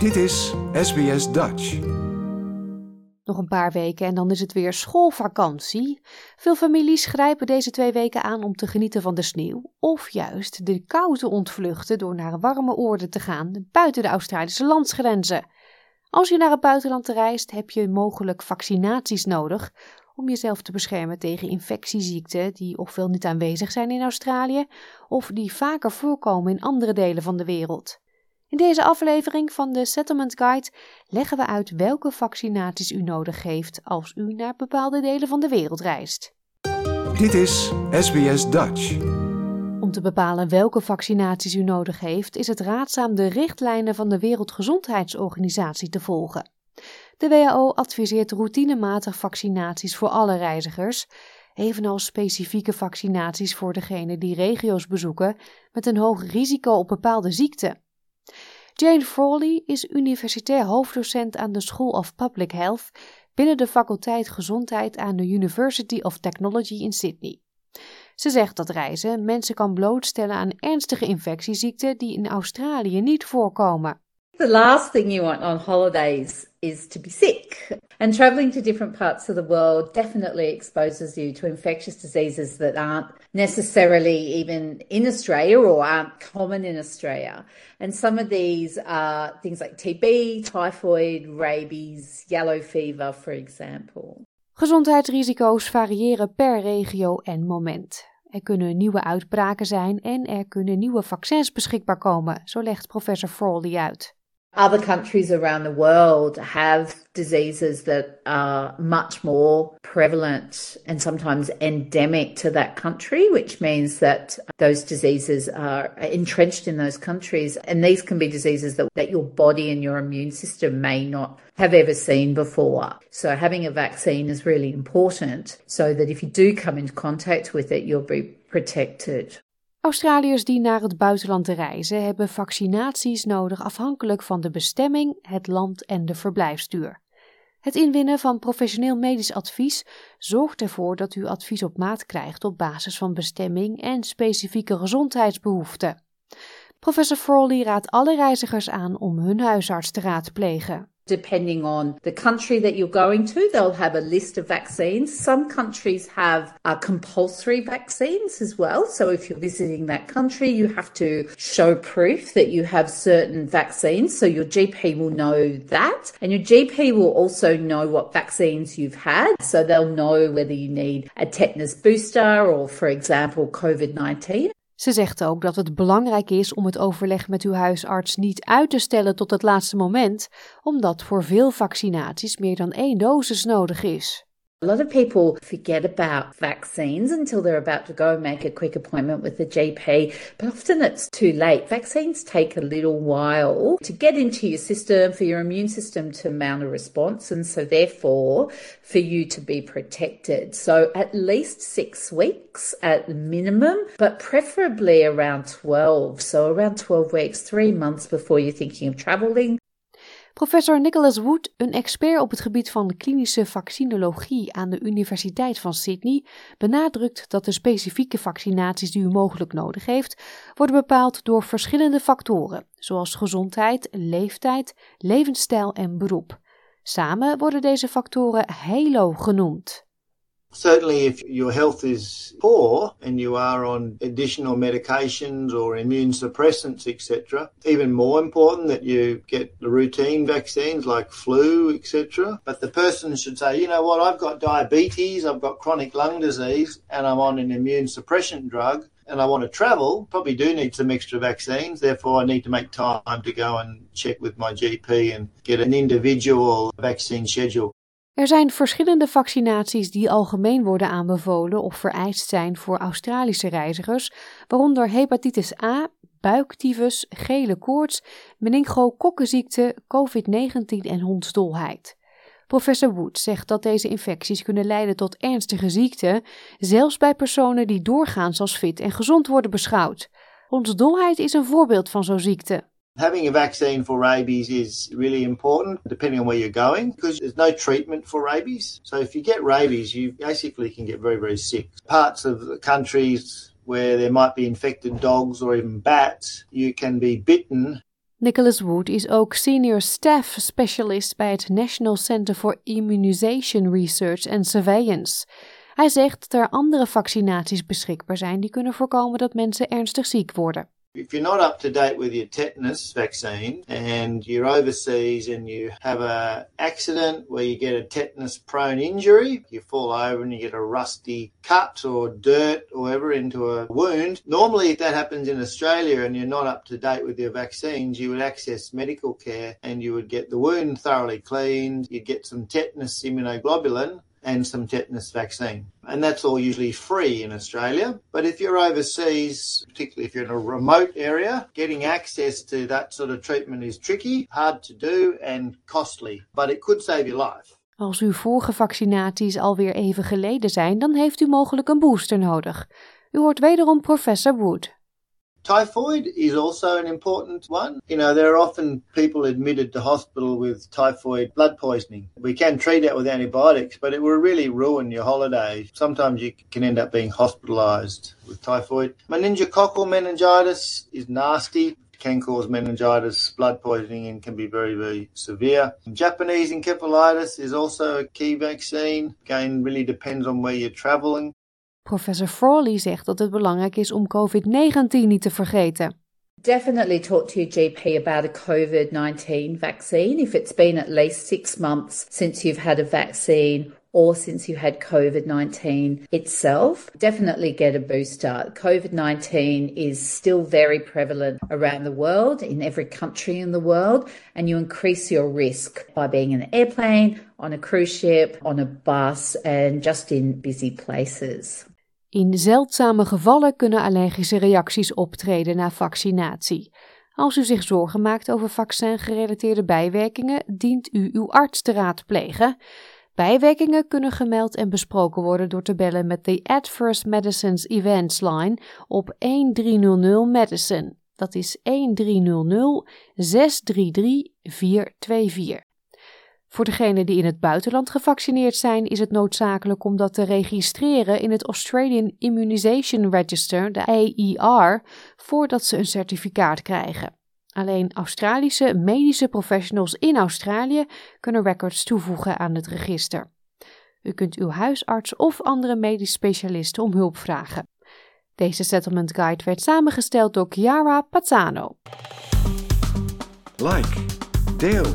Dit is SBS Dutch. Nog een paar weken en dan is het weer schoolvakantie. Veel families grijpen deze twee weken aan om te genieten van de sneeuw, of juist de kou te ontvluchten door naar warme oorden te gaan buiten de Australische landsgrenzen. Als je naar het buitenland reist, heb je mogelijk vaccinaties nodig om jezelf te beschermen tegen infectieziekten die ofwel niet aanwezig zijn in Australië of die vaker voorkomen in andere delen van de wereld. In deze aflevering van de Settlement Guide leggen we uit welke vaccinaties u nodig heeft als u naar bepaalde delen van de wereld reist. Dit is SBS Dutch. Om te bepalen welke vaccinaties u nodig heeft, is het raadzaam de richtlijnen van de Wereldgezondheidsorganisatie te volgen. De WHO adviseert routinematig vaccinaties voor alle reizigers, evenals specifieke vaccinaties voor degenen die regio's bezoeken met een hoog risico op bepaalde ziekten. Jane Frawley is universitair hoofddocent aan de School of Public Health binnen de faculteit Gezondheid aan de University of Technology in Sydney. Ze zegt dat reizen mensen kan blootstellen aan ernstige infectieziekten die in Australië niet voorkomen. The last thing you want on holidays is to be sick. And traveling to different parts of the world definitely exposes you to infectious diseases that aren't necessarily even in Australia or aren't common in Australia. And some of these are things like TB, typhoid, rabies, yellow fever, for example. Gezondheidsrisico's variëren per regio en moment. Er kunnen nieuwe uitbraken zijn en er kunnen nieuwe vaccins beschikbaar komen, zo legt professor Frawley uit. Other countries around the world have diseases that are much more prevalent and sometimes endemic to that country, which means that those diseases are entrenched in those countries. And these can be diseases that, that your body and your immune system may not have ever seen before. So having a vaccine is really important so that if you do come into contact with it, you'll be protected. Australiërs die naar het buitenland reizen hebben vaccinaties nodig afhankelijk van de bestemming, het land en de verblijfsduur. Het inwinnen van professioneel medisch advies zorgt ervoor dat u advies op maat krijgt op basis van bestemming en specifieke gezondheidsbehoeften. Professor Frawley raadt alle reizigers aan om hun huisarts te raadplegen. Depending on the country that you're going to, they'll have a list of vaccines. Some countries have uh, compulsory vaccines as well. So if you're visiting that country, you have to show proof that you have certain vaccines. So your GP will know that. And your GP will also know what vaccines you've had. So they'll know whether you need a tetanus booster or, for example, COVID 19. Ze zegt ook dat het belangrijk is om het overleg met uw huisarts niet uit te stellen tot het laatste moment, omdat voor veel vaccinaties meer dan één dosis nodig is. A lot of people forget about vaccines until they're about to go make a quick appointment with the GP, but often it's too late. Vaccines take a little while to get into your system, for your immune system to mount a response, and so therefore for you to be protected. So at least six weeks at minimum, but preferably around 12. So around 12 weeks, three months before you're thinking of traveling Professor Nicholas Wood, een expert op het gebied van klinische vaccinologie aan de Universiteit van Sydney, benadrukt dat de specifieke vaccinaties die u mogelijk nodig heeft, worden bepaald door verschillende factoren, zoals gezondheid, leeftijd, levensstijl en beroep. Samen worden deze factoren HALO genoemd. Certainly, if your health is poor and you are on additional medications or immune suppressants, etc., even more important that you get the routine vaccines like flu, etc. But the person should say, you know what, I've got diabetes, I've got chronic lung disease, and I'm on an immune suppression drug. And I want to travel, probably do need some extra vaccines. Therefore, I need to make time to go and check with my GP and get an individual vaccine schedule. Er zijn verschillende vaccinaties die algemeen worden aanbevolen of vereist zijn voor Australische reizigers, waaronder hepatitis A, buiktyfus, gele koorts, meningokokkenziekte, COVID-19 en hondsdolheid. Professor Wood zegt dat deze infecties kunnen leiden tot ernstige ziekten, zelfs bij personen die doorgaans als fit en gezond worden beschouwd. Hondsdolheid is een voorbeeld van zo'n ziekte. Having a vaccine for rabies is really important depending on where you're going because there's no treatment for rabies. So if you get rabies, you basically can get very, very sick. Parts of the countries where there might be infected dogs or even bats, you can be bitten Nicholas Wood is ook Senior Staff Specialist bij het National Center for Immunization Research and Surveillance. Hij zegt dat er andere vaccinaties beschikbaar zijn die kunnen voorkomen dat mensen ernstig ziek worden. If you're not up to date with your tetanus vaccine and you're overseas and you have a accident where you get a tetanus prone injury, you fall over and you get a rusty cut or dirt or whatever into a wound. Normally if that happens in Australia and you're not up to date with your vaccines, you would access medical care and you would get the wound thoroughly cleaned, you'd get some tetanus immunoglobulin and some tetanus vaccine. And that's all usually free in Australia. But if you're overseas, particularly if you're in a remote area, getting access to that sort of treatment is tricky, hard to do, and costly. But it could save your life. Als uw vorige vaccinaties alweer even geleden zijn, dan heeft u mogelijk een booster nodig. U hoort wederom professor Wood. Typhoid is also an important one. You know, there are often people admitted to hospital with typhoid blood poisoning. We can treat it with antibiotics, but it will really ruin your holiday. Sometimes you can end up being hospitalized with typhoid. Meningococcal meningitis is nasty can cause meningitis, blood poisoning, and can be very, very severe. Japanese encephalitis is also a key vaccine. Again, really depends on where you're traveling. Professor Frawley zegt dat het belangrijk is om COVID-19 niet te vergeten. Definitely talk to your GP about a COVID 19 vaccine if it's been at least six months since you've had a vaccine or since you had COVID 19 itself. Definitely get a booster. COVID 19 is still very prevalent around the world, in every country in the world, and you increase your risk by being in an airplane, on a cruise ship, on a bus, and just in busy places. In zeldzame gevallen kunnen allergische reacties optreden na vaccinatie. Als u zich zorgen maakt over vaccin-gerelateerde bijwerkingen, dient u uw arts te raadplegen. Bijwerkingen kunnen gemeld en besproken worden door te bellen met de Adverse Medicines Events Line op 1300 Medicine. Dat is 1300 633 424. Voor degenen die in het buitenland gevaccineerd zijn, is het noodzakelijk om dat te registreren in het Australian Immunisation Register, de AER, voordat ze een certificaat krijgen. Alleen Australische medische professionals in Australië kunnen records toevoegen aan het register. U kunt uw huisarts of andere medisch specialisten om hulp vragen. Deze settlement guide werd samengesteld door Chiara Pazzano. Like, deel,